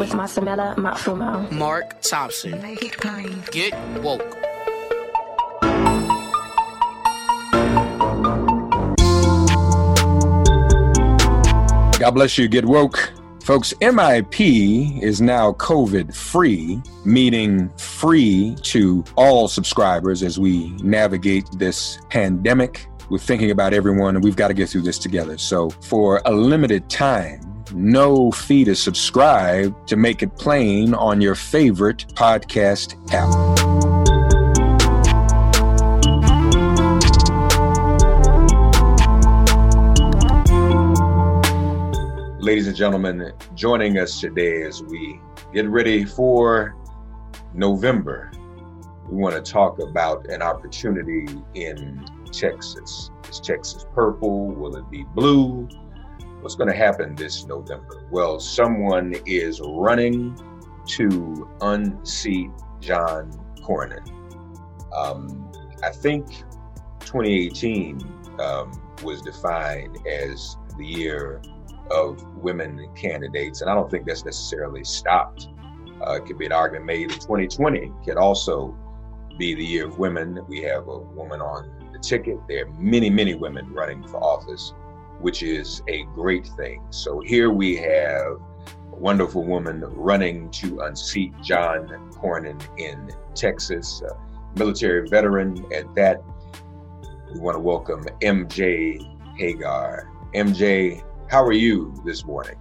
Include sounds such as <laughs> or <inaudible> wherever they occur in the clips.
With Masamela Matfumo. Mark Thompson. Make it plain. Get woke. God bless you. Get woke. Folks, MIP is now COVID free, meaning free to all subscribers as we navigate this pandemic. We're thinking about everyone and we've got to get through this together. So, for a limited time, no fee to subscribe to make it plain on your favorite podcast app. Ladies and gentlemen, joining us today as we get ready for November, we want to talk about an opportunity in Texas. Is Texas purple? Will it be blue? What's going to happen this November? Well, someone is running to unseat John Cornyn. Um, I think 2018 um, was defined as the year of women candidates, and I don't think that's necessarily stopped. Uh, it could be an argument made that 2020 could also be the year of women. We have a woman on the ticket. There are many, many women running for office, which is a great thing. So here we have a wonderful woman running to unseat John Cornyn in Texas, a military veteran at that. We want to welcome MJ Hegar. MJ, how are you this morning?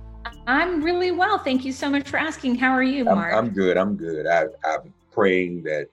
I'm really well. Thank you so much for asking. How are you, I'm, Mark? I'm good. I'm good. I, I'm praying that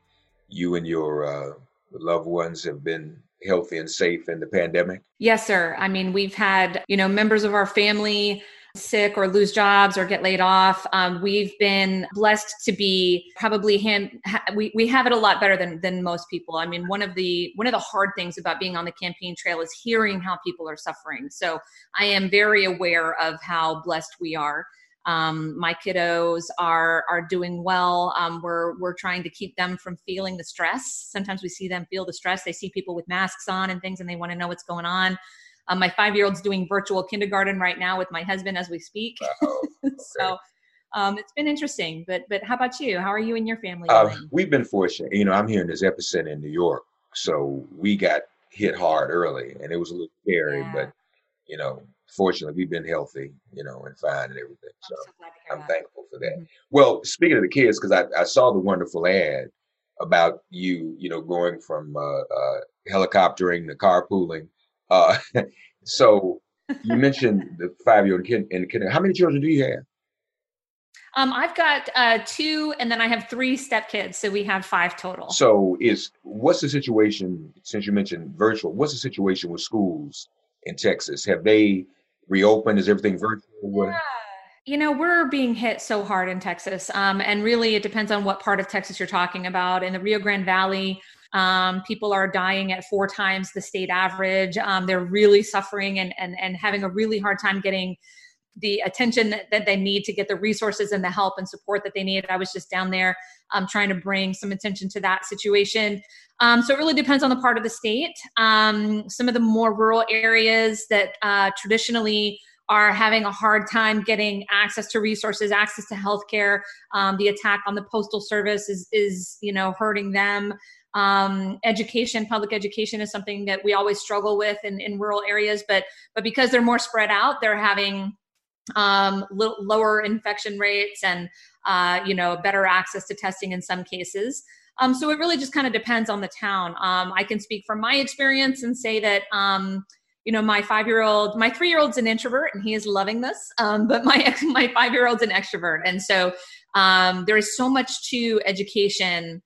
you and your uh, loved ones have been healthy and safe in the pandemic. yes, sir. I mean, we've had, you know, members of our family sick or lose jobs or get laid off. Um, we've been blessed to be probably hand, ha- we, we have it a lot better than, than most people. I mean, one of the, one of the hard things about being on the campaign trail is hearing how people are suffering. So I am very aware of how blessed we are. Um, my kiddos are are doing well. Um, we're we're trying to keep them from feeling the stress. Sometimes we see them feel the stress. They see people with masks on and things, and they want to know what's going on. Um, my five year old's doing virtual kindergarten right now with my husband as we speak. Wow. <laughs> so um, it's been interesting. But but how about you? How are you and your family Uh, we've been fortunate. You know, I'm here in this epicenter in New York, so we got hit hard early, and it was a little scary. Yeah. But you know, fortunately, we've been healthy, you know, and fine and everything. So I'm so glad to hear I'm thankful for that. Mhm. Well, speaking of the kids, because I, I saw the wonderful ad about you, you know, going from uh, uh, helicoptering to carpooling. Uh, <laughs> so you mentioned the five-year-old kid in kid. How many children do you have? Um, I've got uh, two, and then I have three stepkids, so we have five total. So is what's the situation since you mentioned virtual? What's the situation with schools in Texas? Have they reopen? Is everything virtual? Yeah. You know, we're being hit so hard in Texas. Um, and really, it depends on what part of Texas you're talking about. In the Rio Grande Valley, um, people are dying at four times the state average. Um, they're really suffering and, and, and having a really hard time getting the attention that, that, they need to get the resources and the help and support that they need. I was just down there um, trying to bring some attention to that situation. Um, so it really depends on the part of the state. Um, some of the more rural areas that uh, traditionally are having a hard time getting access to resources, access to healthcare. Um, the attack on the postal service is, is you know, hurting them. Um, education, public education is something that we always struggle with in, in rural areas, but but because they're more spread out, they're having um, lower infection rates and uh, you know better access to testing in some cases. Um, so it really just kind of depends on the town. Um, I can speak from my experience and say that um, you know my five year old, my three year old's an introvert and he is loving this, um, but my <laughs> my five year old's an extrovert, and so um, there is so much to education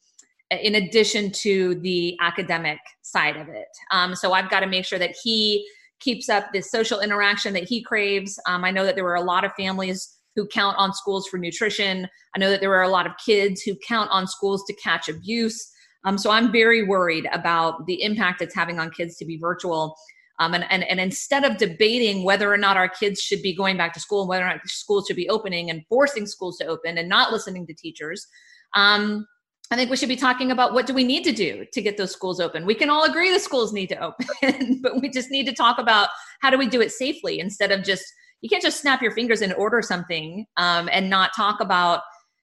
in addition to the academic side of it. Um, so I've got to make sure that he keeps up the social interaction that he craves. Um, I know that there were a lot of families who count on schools for nutrition. I know that there were a lot of kids who count on schools to catch abuse. Um, so I'm very worried about the impact it's having on kids to be virtual. Um, and, and, and instead of debating whether or not our kids should be going back to school and whether or not schools should be opening and forcing schools to open and not listening to teachers, um, I think we should be talking about what do we need to do to get those schools open. We can all agree the schools need to open, <laughs> but we just need to talk about how do we do it safely instead of just you can't just snap your fingers and order something um, and not talk about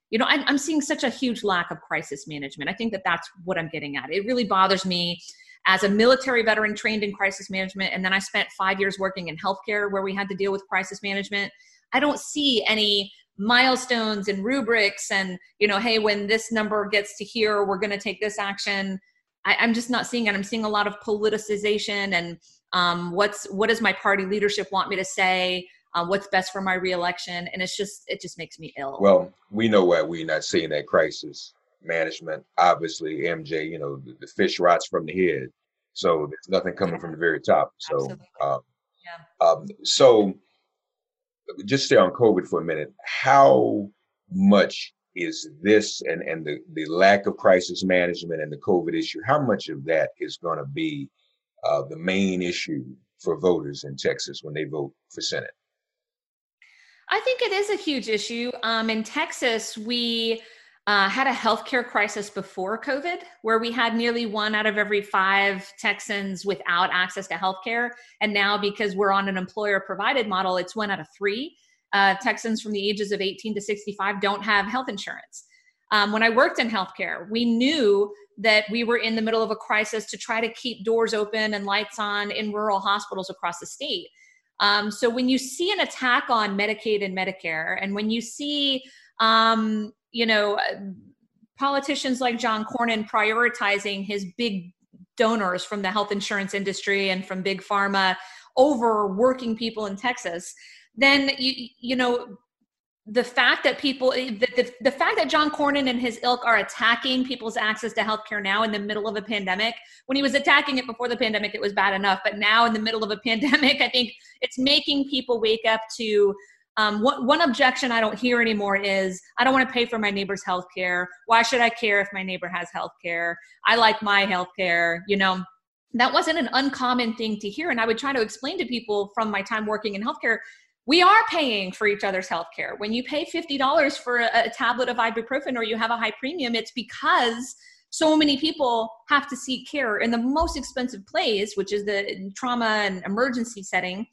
you know I'm, I'm seeing such a huge lack of crisis management. I think that that's what i'm getting at. It really bothers me as a military veteran trained in crisis management and then i spent five years working in healthcare where we had to deal with crisis management. I don't see any milestones and rubrics and you know hey when this number gets to here we're going to take this action. I, am just not seeing it. I'm seeing a lot of politicization and um, what's what does my party leadership want me to say? Um, what's best for my reelection? And it's just it just makes me ill. Well we know why we're not seeing that crisis. Management obviously mj you know the, the fish rots from the head. So there's nothing coming from the very top. So um, yeah. um, so just stay on COVID for a minute. How much is this and, and the, the lack of crisis management and the COVID issue, how much of that is going to be uh, the main issue for voters in Texas when they vote for Senate? I think it is a huge issue. Um, in Texas, we uh, had a healthcare crisis before COVID, where we had nearly one out of every five Texans without access to healthcare. And now, because we're on an employer provided model, it's one out of three. Uh, Texans from the ages of 18 to 65 don't have health insurance. Um, when I worked in healthcare, we knew that we were in the middle of a crisis to try to keep doors open and lights on in rural hospitals across the state. Um, so when you see an attack on Medicaid and Medicare, and when you see um, you know, uh, politicians like John Cornyn prioritizing his big donors from the health insurance industry and from big pharma over working people in Texas, then you you know the fact that people eh, the, the, the, fact that john cornyn and his ilk are attacking people's access to healthcare now in the middle of a pandemic when he was attacking it before the pandemic it was bad enough but now in the middle of a <laughs> pandemic i think it's making people wake up to um, what, one objection I don't hear anymore is I don't want to pay for my neighbor's health care. Why should I care if my neighbor has health care? I like my health care. You know, that wasn't an uncommon thing to hear. And I would try to explain to people from my time working in healthcare we are paying for each other's health care. When you pay $50 for a, a tablet of ibuprofen or you have a high premium, it's because so many people have to seek care in the most expensive place, which is the trauma and emergency setting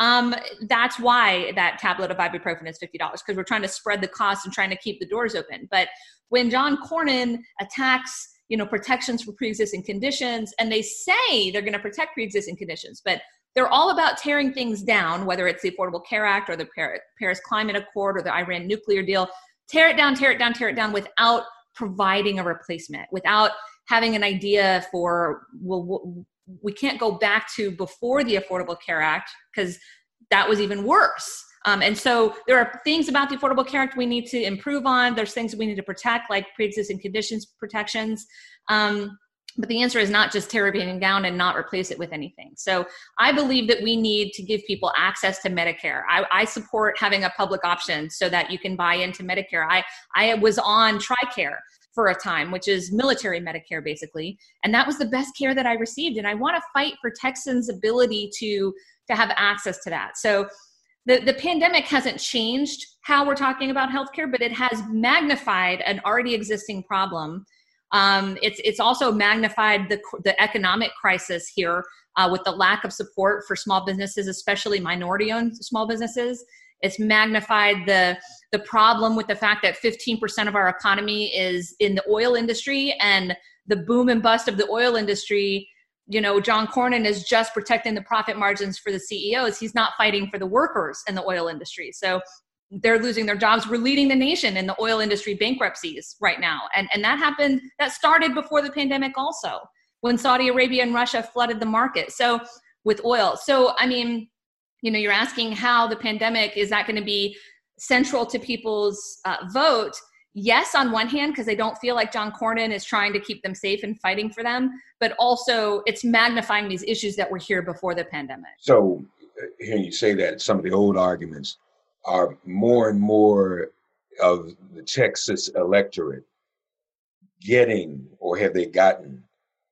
um, that's why that tablet of ibuprofen is $50 because we're trying to spread the cost and trying to keep the doors open. But when John Cornyn attacks, you know, protections for pre-existing conditions, and they say they're going to protect pre-existing conditions, but they're all about tearing things down, whether it's the Affordable Care Act or the Paris Climate Accord or the Iran nuclear deal. Tear it down, tear it down, tear it down without providing a replacement, without having an idea for well, we can't go back to before the Affordable Care Act because that was even worse. Um, and so there are things about the Affordable Care Act we need to improve on. There's things we need to protect, like pre-existing conditions protections. Um, but the answer is not just tear everything down and not replace it with anything. So I believe that we need to give people access to Medicare. I, I, support having a public option so that you can buy into Medicare. I, I was on TRICARE for a time, which is military Medicare basically, and that was the best care that I received. And I want to fight for Texans' ability to to have access to that. So the, the pandemic hasn't changed how we're talking about healthcare, but it has magnified an already existing problem um, it's it's also magnified the the economic crisis here uh, with the lack of support for small businesses, especially minority-owned small businesses. It's magnified the the problem with the fact that 15% of our economy is in the oil industry, and the boom and bust of the oil industry. You know, John Cornyn is just protecting the profit margins for the CEOs. He's not fighting for the workers in the oil industry. So they're losing their jobs. We're leading the nation in the oil industry bankruptcies right now. And, and that happened, that started before the pandemic also, when Saudi Arabia and Russia flooded the market. So with oil. So, I mean, you know, you're asking how the pandemic is that going to be central to people's uh, vote? Yes, on one hand, because they don't feel like John Cornyn is trying to keep them safe and fighting for them, but also it's magnifying these issues that were here before the pandemic. So, uh, hearing you say that, some of the old arguments are more and more of the Texas electorate getting or have they gotten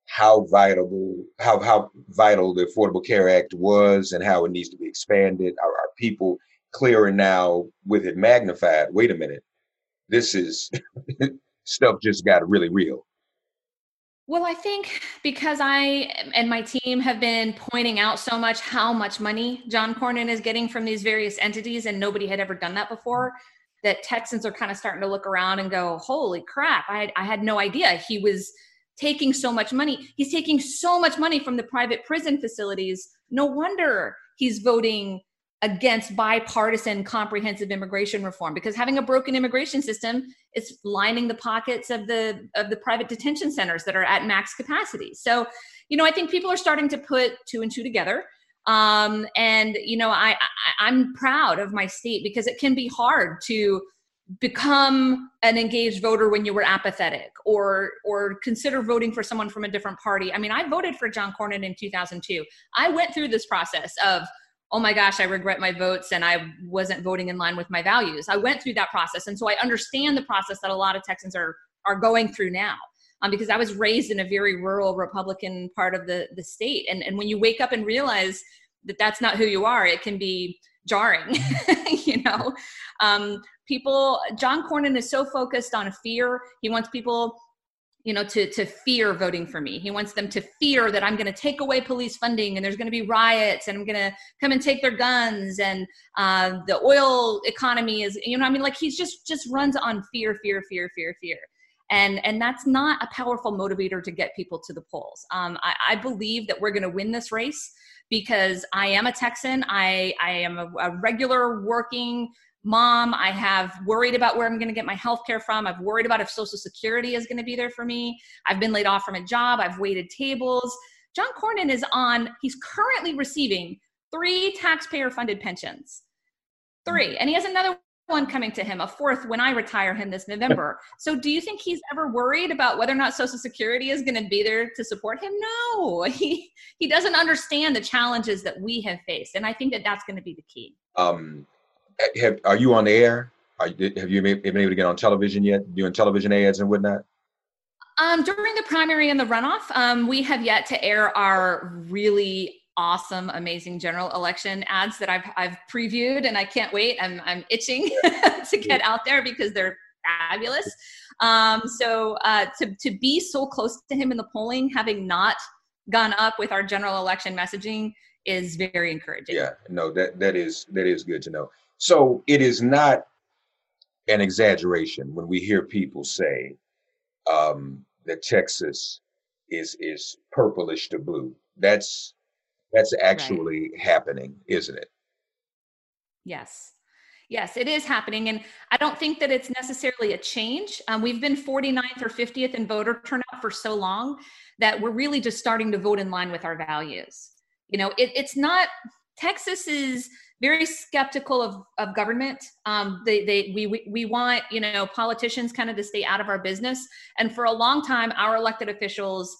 how vital how how vital the Affordable Care Act was and how it needs to be expanded. Are, are people clearer now with it magnified? Wait a minute, this is <laughs> stuff just got really real. Well, I think because I and my team have been pointing out so much how much money John Cornyn is getting from these various entities, and nobody had ever done that before, that Texans are kind of starting to look around and go, holy crap, I, I had no idea he was taking so much money. He's taking so much money from the private prison facilities. No wonder he's voting against bipartisan comprehensive immigration reform because having a broken immigration system is lining the pockets of the of the private detention centers that are at max capacity so you know i think people are starting to put two and two together um, and you know I, I i'm proud of my state because it can be hard to become an engaged voter when you were apathetic or or consider voting for someone from a different party i mean i voted for john cornyn in 2002 i went through this process of oh my gosh, I regret my votes and I wasn't voting in line with my values. I went through that process. And so I understand the process that a lot of Texans are, are going through now. Um, because I was raised in a very rural Republican part of the, the state. And, and when you wake up and realize that that's not who you are, it can be jarring, <laughs> you know? Um, people, John Cornyn is so focused on fear. He wants people you know to to fear voting for me. He wants them to fear that i'm going to take away police funding and there's going to be riots and i'm going to come and take their guns and uh, the oil economy is you know i mean? Like he's just just runs on fear fear fear fear fear. And and that's not a powerful motivator to get people to the polls. Um, I, I believe that we're going to win this race because i am a texan. I i am a, a regular working mom. I have worried about where I'm going to get my health care from. I've worried about if Social Security is going to be there for me. I've been laid off from a job. I've waited tables. John Cornyn is on, he's currently receiving three taxpayer funded pensions. Three. And he has another one coming to him, a fourth when I retire him this November. <laughs> So do you think he's ever worried about whether or not Social Security is going to be there to support him? No. <laughs> He he doesn't understand the challenges that we have faced. And I think that that's going to be the key. Um have, are you on the air? Are, have you been able to get on television yet, doing television ads and whatnot? Um, during the primary and the runoff, um, we have yet to air our really awesome, amazing general election ads that I've I've previewed, and I can't wait. I'm I'm itching <laughs> to get out there because they're fabulous. Um, so uh, to to be so close to him in the polling, having not gone up with our general election messaging, is very encouraging. Yeah, no, that that is that is good to know. So it is not an exaggeration when we hear people say um, that Texas is is purplish to blue. That's that's actually right. happening, isn't it? Yes. Yes, it is happening. And I don't think that it's necessarily a change. Um, we've been 49th or 50th in voter turnout for so long that we're really just starting to vote in line with our values. You know, it, it's not, Texas is very skeptical of, of government. Um, they, they, we, we, we want, you know, politicians kind of to stay out of our business. And for a long time, our elected officials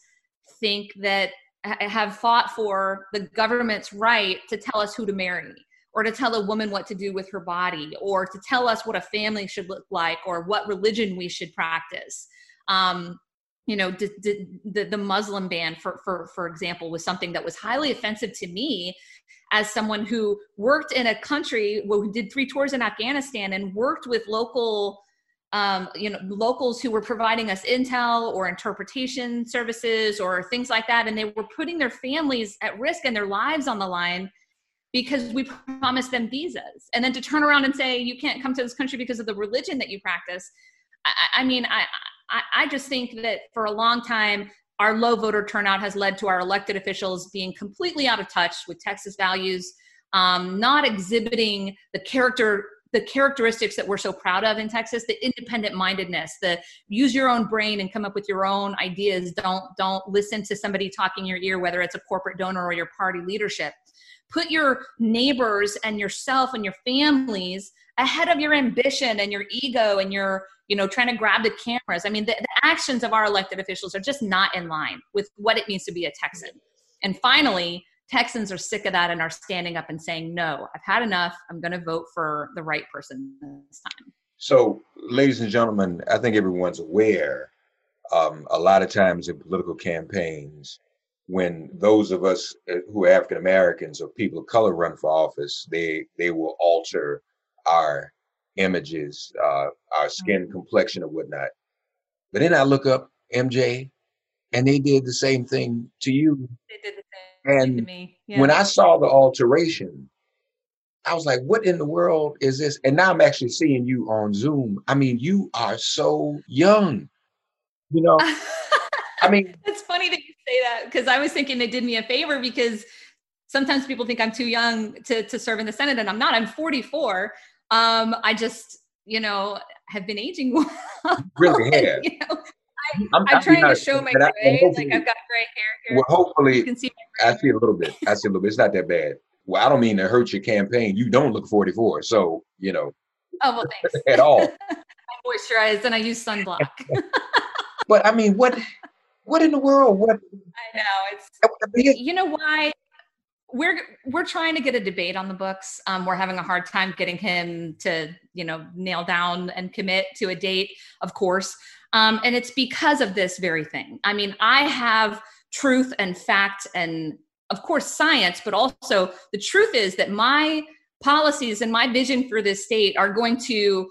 think that have fought for the government's right to tell us who to marry or to tell a woman what to do with her body or to tell us what a family should look like or what religion we should practice um, you know d- d- the, the muslim ban for, for for example was something that was highly offensive to me as someone who worked in a country who did three tours in afghanistan and worked with local um, you know locals who were providing us intel or interpretation services or things like that. And they were putting their families at risk and their lives on the line because we promised them visas. And then to turn around and say you can't come to this country because of the religion that you practice i, I mean I, I i just think that for a long time our low voter turnout has led to our elected officials being completely out of touch with texas values um, not exhibiting the character the characteristics that we're so proud of in Texas, the independent mindedness, the use your own brain and come up with your own ideas. Don't don't listen to somebody talking your ear, whether it's a corporate donor or your party leadership. Put your neighbors and yourself and your families ahead of your ambition and your ego and your you know trying to grab the cameras. I mean, the, the actions of our elected officials are just not in line with what it means to be a Texan. And finally, Texans are sick of that and are standing up and saying, no, I've had enough. I'm going to vote for the right person this time. So, ladies and gentlemen, I think everyone's aware um, a lot of times in political campaigns, when those of us uh, who are African Americans or people of color run for office, they they will alter our images, uh, our skin mm-hmm. complexion, or whatnot. But then I look up MJ, and they did the same thing to you. They did the and yeah. when I saw the alteration, I was like, what in the world is this? And now I'm actually seeing you on Zoom. I mean, you are so young. You know, I mean, <laughs> it's funny that you say that because I was thinking they did me a favor because sometimes people think I'm too young to, to serve in the Senate, and I'm not. I'm 44. Um, I just, you know, have been aging <laughs> well. Really have. <laughs> you know, I'm, I'm trying to show my gray. Like I've got gray hair here. Well, hopefully, you can see I see a little bit. I see a little bit. It's not that bad. Well, I don't mean to hurt your campaign. You don't look 44, so you know. Oh well, thanks. <laughs> at all. I moisturize and I use sunblock. but I mean, what, what in the world? What? I know it's. You know why? We're we're trying to get a debate on the books. Um, we're having a hard time getting him to you know nail down and commit to a date. Of course, um, and it's because of this very thing. I mean, I have truth and fact and, of course, science, but also the truth is that my policies and my vision for this state are going to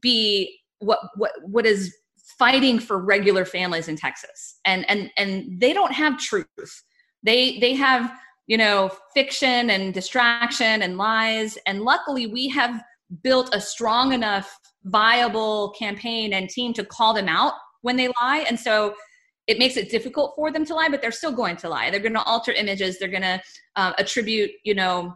be what what what is fighting for regular families in Texas. And and and they don't have truth. They they have, you know, fiction and distraction and lies and luckily we have built a strong enough viable campaign and team to call them out when they lie. And so it makes it difficult for them to lie, but they're still going to lie. They're going to alter images. They're going to uh, attribute, you know,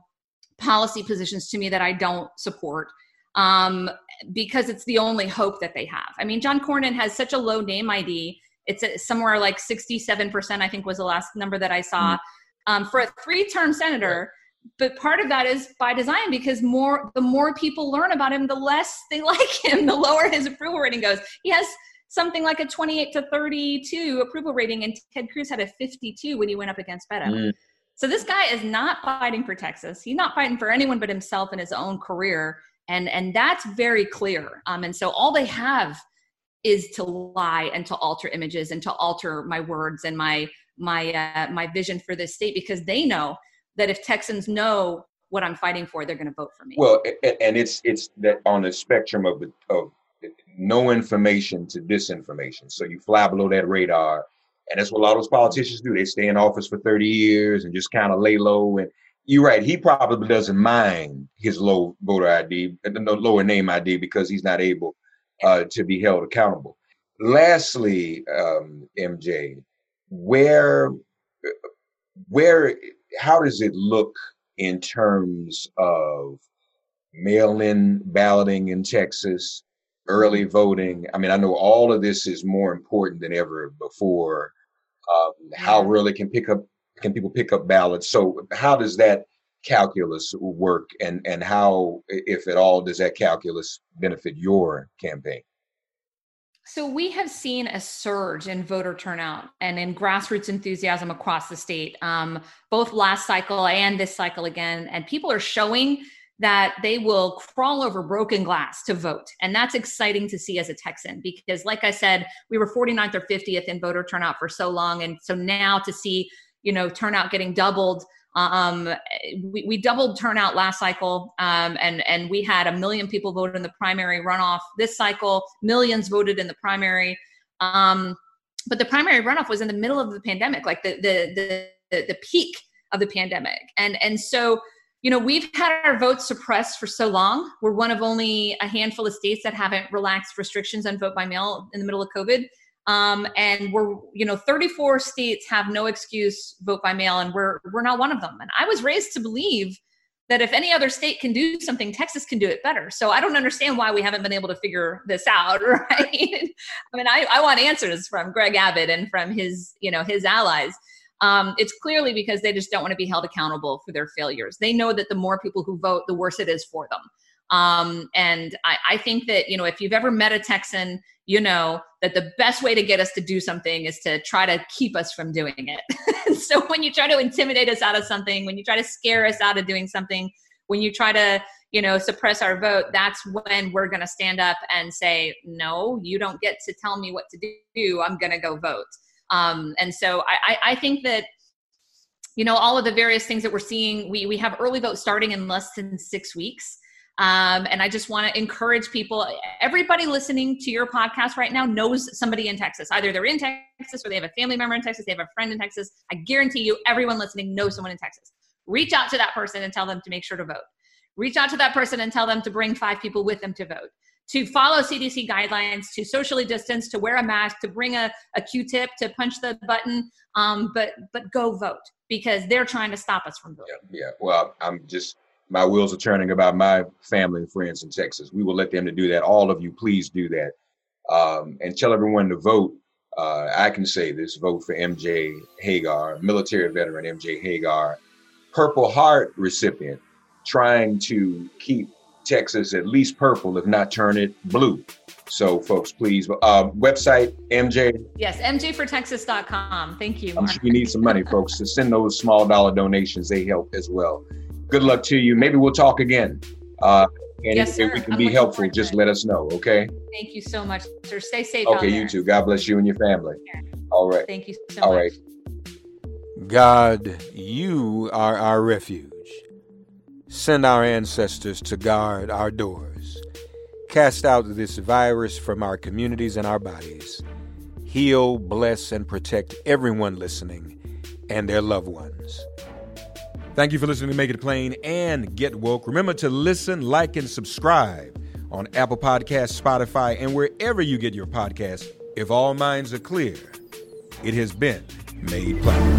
policy positions to me that I don't support um, because it's the only hope that they have. I mean, John Cornyn has such a low name ID. It's somewhere like 67%, I think was the last number that I saw. Mm-hmm. Um, for a three term senator, but part of that is by design because more the more people learn about him the less they <laughs> like him the lower his approval rating goes. He has something like a 28 to 32 approval rating and ted cruz had a 52 when he went up against beto. Mm. so this guy is not fighting for texas. He's not fighting for anyone but himself and his own career. And and that's very clear. Um, and so all they have is to lie and to alter images and to alter my words and my my uh, my vision for this state because they know that if Texans know what I'm fighting for, they're going to vote for me. Well, and it's it's that on the spectrum of of no information to disinformation. So you fly below that radar, and that's what a lot of those politicians do. They stay in office for 30 years and just kind of lay low. And you're right, he probably doesn't mind his low voter ID, no lower name ID, because he's not able uh, to be held accountable. Lastly, um, MJ, where where how does it look in terms of mail-in balloting in Texas, early voting? I mean, I know all of this is more important than ever before. Um, how really can pick up can people pick up ballots? So, how does that calculus work, and and how, if at all, does that calculus benefit your campaign? So we have seen a surge in voter turnout and in grassroots enthusiasm across the state, um, both last cycle and this cycle again. And people are showing that they will crawl over broken glass to vote. And that's exciting to see as a Texan because, like I said, we were 49th or 50th in voter turnout for so long. And so now to see, you know, turnout getting doubled um, we, we, doubled turnout last cycle, um, and and we had a million people vote in the primary runoff. This cycle, millions voted in the primary, um, but the primary runoff was in the middle of the pandemic, like the the the, the peak of the pandemic, and and so you know we've had our votes suppressed for so long. We're one of only a handful of states that haven't relaxed restrictions on vote by mail in the middle of COVID. Um, and we're, you know, 34 states have no excuse vote by mail, and we're we're not one of them. And I was raised to believe that if any other state can do something, Texas can do it better. So I don't understand why we haven't been able to figure this out, <laughs> right? I mean, I, I want answers from Greg Abbott and from his, you know, his allies. Um, it's clearly because they just don't want to be held accountable for their failures. They know that the more people who vote, the worse it is for them. Um, and I, I think that, you know, if you've ever met a Texan, you know that the best way to get us to do something is to try to keep us from doing it. <laughs> so when you try to intimidate us out of something, when you try to scare us out of doing something, when you try to, you know, suppress our vote, that's when we're going to stand up and say, no, you don't get to tell me what to do. I'm going to go vote. Um, and so I, I, I think that you know all of the various things that we're seeing we we have early vote starting in less than six weeks um, and I just want to encourage people. Everybody listening to your podcast right now knows somebody in Texas. Either they're in Texas or they have a family member in Texas, they have a friend in Texas. I guarantee you, everyone listening knows someone in Texas. Reach out to that person and tell them to make sure to vote. Reach out to that person and tell them to bring five people with them to vote to follow CDC guidelines, to socially distance, to wear a mask, to bring a, a Q-tip, to punch the button, um, but but go vote because they're trying to stop us from voting. Yeah, yeah. Well, I'm just my wheels are turning about my family and friends in Texas. We will let them to do that. All of you, please do that. Um, and tell everyone to vote. Uh, I can say this vote for MJ Hegar, military veteran MJ Hegar, Purple Heart recipient, trying to keep Texas at least purple, if not turn it blue. So, folks, please, uh, website MJ. Yes, mjfortexas.com. Thank you. I'm sure you need some money, folks, to send those small dollar donations. They help as well good luck to you. Maybe we'll talk again. Uh, and yes, if we can I'm be helpful, just let us know. Okay. Thank you so much, sir. Stay safe. Okay, you too. God bless you and your family. All right. Thank you so All much. right. God, you are our refuge. Send our ancestors to guard our doors. Cast out this virus from our communities and our bodies. Heal, bless, and protect everyone listening and their loved ones. Thank you for listening to Make It Plain and Get Woke. Remember to listen, like, and subscribe on Apple Podcasts, Spotify, and wherever you get your podcasts. If all minds are clear, it has been made plain.